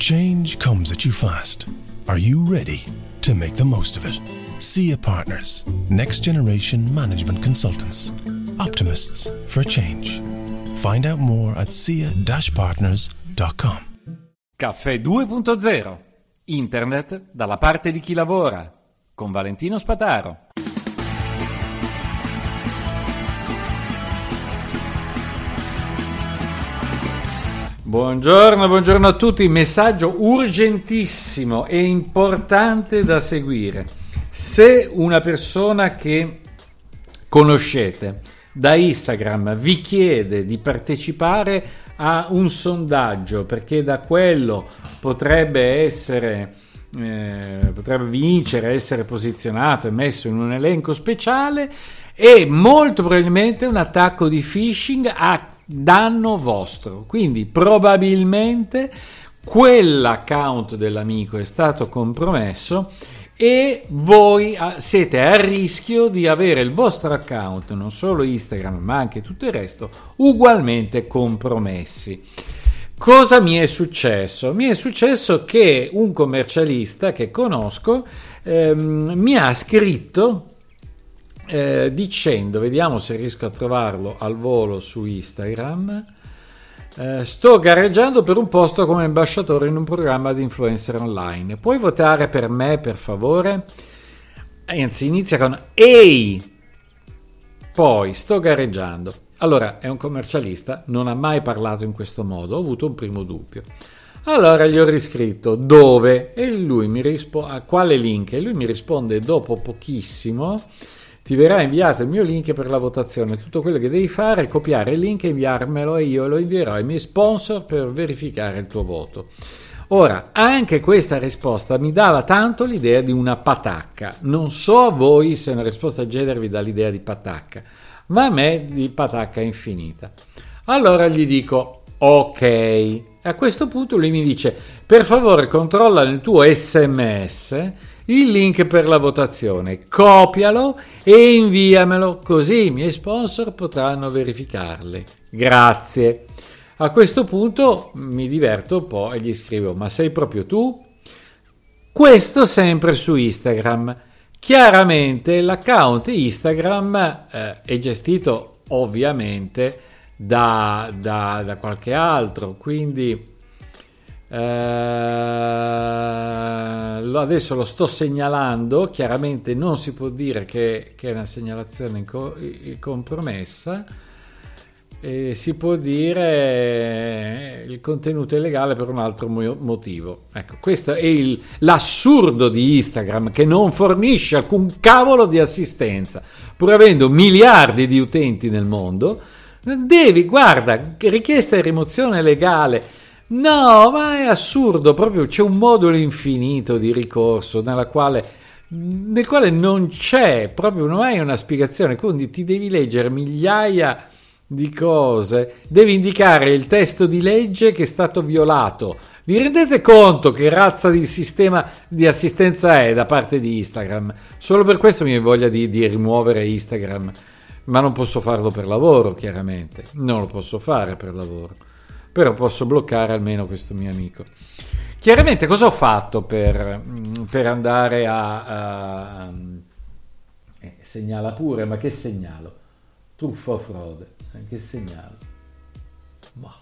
change comes at you fast. Are you ready to make the most of it? SIA Partners, next generation management consultants, optimists for change. Find out more at sia-partners.com. Caffè 2.0 Internet dalla parte di chi lavora con Valentino Spataro. Buongiorno, buongiorno a tutti. Messaggio urgentissimo e importante da seguire. Se una persona che conoscete da Instagram vi chiede di partecipare a un sondaggio perché da quello potrebbe essere eh, potrebbe vincere, essere posizionato e messo in un elenco speciale e molto probabilmente un attacco di phishing a danno vostro. Quindi probabilmente quell'account dell'amico è stato compromesso e voi ah, siete a rischio di avere il vostro account, non solo Instagram ma anche tutto il resto, ugualmente compromessi. Cosa mi è successo? Mi è successo che un commercialista che conosco ehm, mi ha scritto eh, dicendo, vediamo se riesco a trovarlo al volo su Instagram, eh, sto gareggiando per un posto come ambasciatore in un programma di influencer online. Puoi votare per me, per favore? Anzi, inizia con Ehi! Poi sto gareggiando. Allora, è un commercialista, non ha mai parlato in questo modo, ho avuto un primo dubbio. Allora gli ho riscritto dove e lui mi risponde a quale link e lui mi risponde dopo pochissimo ti verrà inviato il mio link per la votazione. Tutto quello che devi fare è copiare il link e inviarmelo e io lo invierò ai miei sponsor per verificare il tuo voto. Ora, anche questa risposta mi dava tanto l'idea di una patacca. Non so a voi se una risposta del genere vi dà l'idea di patacca, ma a me di patacca infinita. Allora gli dico ok. A questo punto lui mi dice per favore controlla nel tuo sms il link per la votazione, copialo e inviamelo così i miei sponsor potranno verificarle. Grazie. A questo punto mi diverto un po' e gli scrivo: Ma sei proprio tu? Questo sempre su Instagram. Chiaramente l'account Instagram eh, è gestito ovviamente da, da, da qualche altro, quindi eh, adesso lo sto segnalando, chiaramente non si può dire che, che è una segnalazione compromessa, e si può dire il contenuto illegale per un altro motivo. Ecco, questo è il, l'assurdo di Instagram che non fornisce alcun cavolo di assistenza, pur avendo miliardi di utenti nel mondo. Devi, guarda, richiesta di rimozione legale No, ma è assurdo, proprio c'è un modulo infinito di ricorso quale, nel quale non c'è, proprio non hai una spiegazione, quindi ti devi leggere migliaia di cose, devi indicare il testo di legge che è stato violato. Vi rendete conto che razza di sistema di assistenza è da parte di Instagram? Solo per questo mi voglia di, di rimuovere Instagram, ma non posso farlo per lavoro, chiaramente, non lo posso fare per lavoro però posso bloccare almeno questo mio amico. Chiaramente cosa ho fatto per, mm, per andare a... a eh, segnala pure, ma che segnalo? Truffa o frode? Eh, che segnalo? Boh.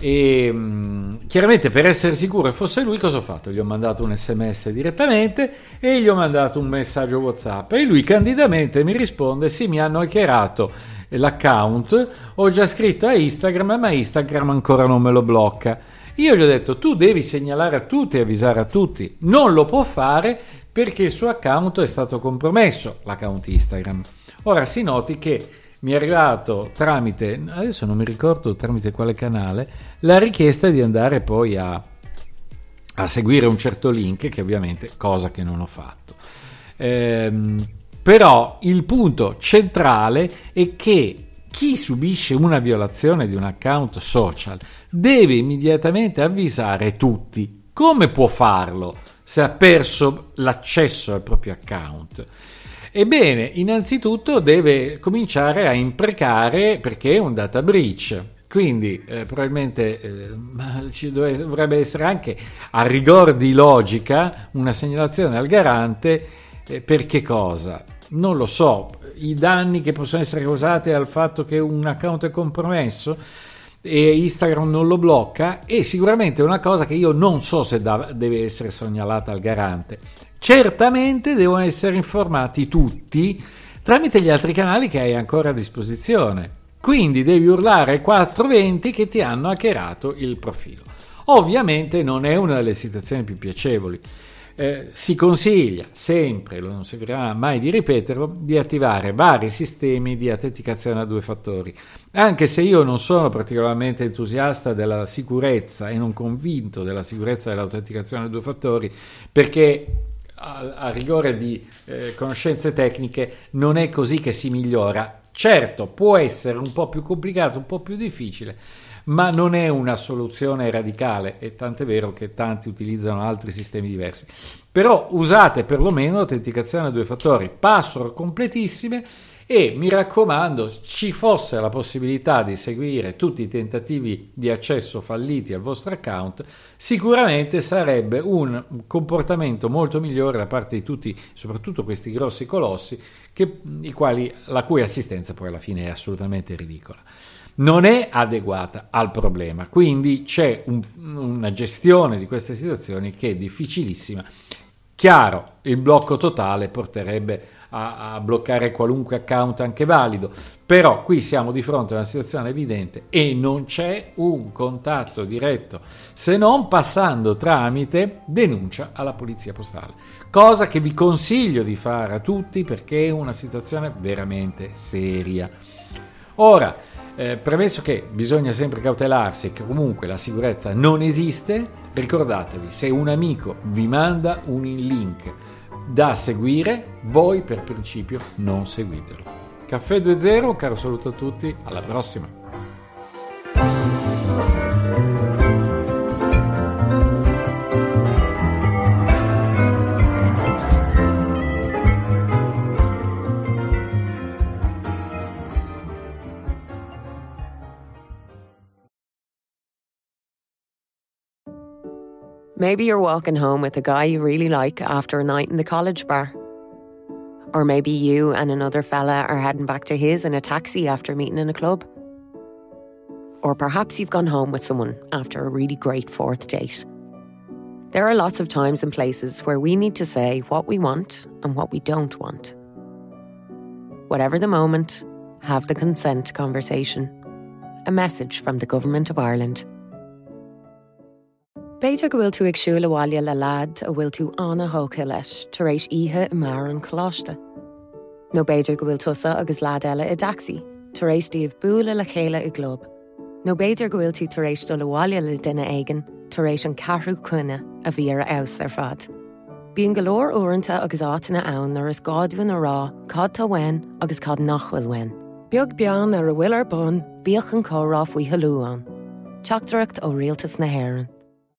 E mm, chiaramente per essere sicuro che fosse lui, cosa ho fatto? Gli ho mandato un sms direttamente e gli ho mandato un messaggio WhatsApp e lui candidamente mi risponde: Sì, mi hanno hackerato l'account, ho già scritto a Instagram, ma Instagram ancora non me lo blocca. Io gli ho detto tu devi segnalare a tutti avvisare a tutti. Non lo può fare perché il suo account è stato compromesso, l'account Instagram. Ora si noti che mi è arrivato tramite, adesso non mi ricordo tramite quale canale, la richiesta di andare poi a, a seguire un certo link, che ovviamente cosa che non ho fatto. Ehm, però il punto centrale è che chi subisce una violazione di un account social deve immediatamente avvisare tutti. Come può farlo se ha perso l'accesso al proprio account? Ebbene, innanzitutto deve cominciare a imprecare perché è un data breach. Quindi eh, probabilmente eh, ci dovrebbe essere anche a rigor di logica una segnalazione al garante eh, per che cosa? Non lo so, i danni che possono essere causati dal fatto che un account è compromesso e Instagram non lo blocca è sicuramente una cosa che io non so se da, deve essere segnalata al garante. Certamente devono essere informati tutti tramite gli altri canali che hai ancora a disposizione. Quindi devi urlare ai 420 che ti hanno hackerato il profilo. Ovviamente non è una delle situazioni più piacevoli. Eh, si consiglia sempre, non servirà mai di ripeterlo, di attivare vari sistemi di autenticazione a due fattori. Anche se io non sono particolarmente entusiasta della sicurezza e non convinto della sicurezza dell'autenticazione a due fattori, perché a, a rigore di eh, conoscenze tecniche non è così che si migliora Certo, può essere un po' più complicato, un po' più difficile, ma non è una soluzione radicale e tant'è vero che tanti utilizzano altri sistemi diversi. Però usate perlomeno autenticazione a due fattori, password completissime e mi raccomando ci fosse la possibilità di seguire tutti i tentativi di accesso falliti al vostro account, sicuramente sarebbe un comportamento molto migliore da parte di tutti, soprattutto questi grossi colossi, che, quali, la cui assistenza poi alla fine è assolutamente ridicola. Non è adeguata al problema, quindi c'è un, una gestione di queste situazioni che è difficilissima. Chiaro, il blocco totale porterebbe a, a, bloccare qualunque account anche valido, però qui siamo di fronte a una situazione evidente e non c'è un contatto diretto se non passando tramite denuncia alla polizia postale, cosa che vi consiglio di fare a tutti perché è una situazione veramente seria. Ora, eh, premesso che bisogna sempre cautelarsi e che comunque la sicurezza non esiste, ricordatevi, se un amico vi manda un link da seguire, voi per principio non seguitelo. Caffè 2.0, caro saluto a tutti, alla prossima! Maybe you're walking home with a guy you really like after a night in the college bar. Or maybe you and another fella are heading back to his in a taxi after meeting in a club. Or perhaps you've gone home with someone after a really great fourth date. There are lots of times and places where we need to say what we want and what we don't want. Whatever the moment, have the consent conversation. A message from the Government of Ireland. Beiidir go bhfuil tú ag siúlaháile le lad a bhfuil tú anna hócha leis tar éis ihe i mar an chláiste. nó béidir go bhfuil tusa agus lád eile i daxi, tar éis tíobh buúla le chéile i glob. nó béidir gohfuil tú tar éis do leháile le duine aigen tar éis an carú chuine a bhí ar aus ar fad. Bíon golóir uanta agus átainna ann ar is gáadhann ará cad tá bhain agus cad nachhfuil wein. Beag bean ar a bhfuil ar bon bíoch an córá faoi heúán. Teachtarachtt ó rialtas na haan.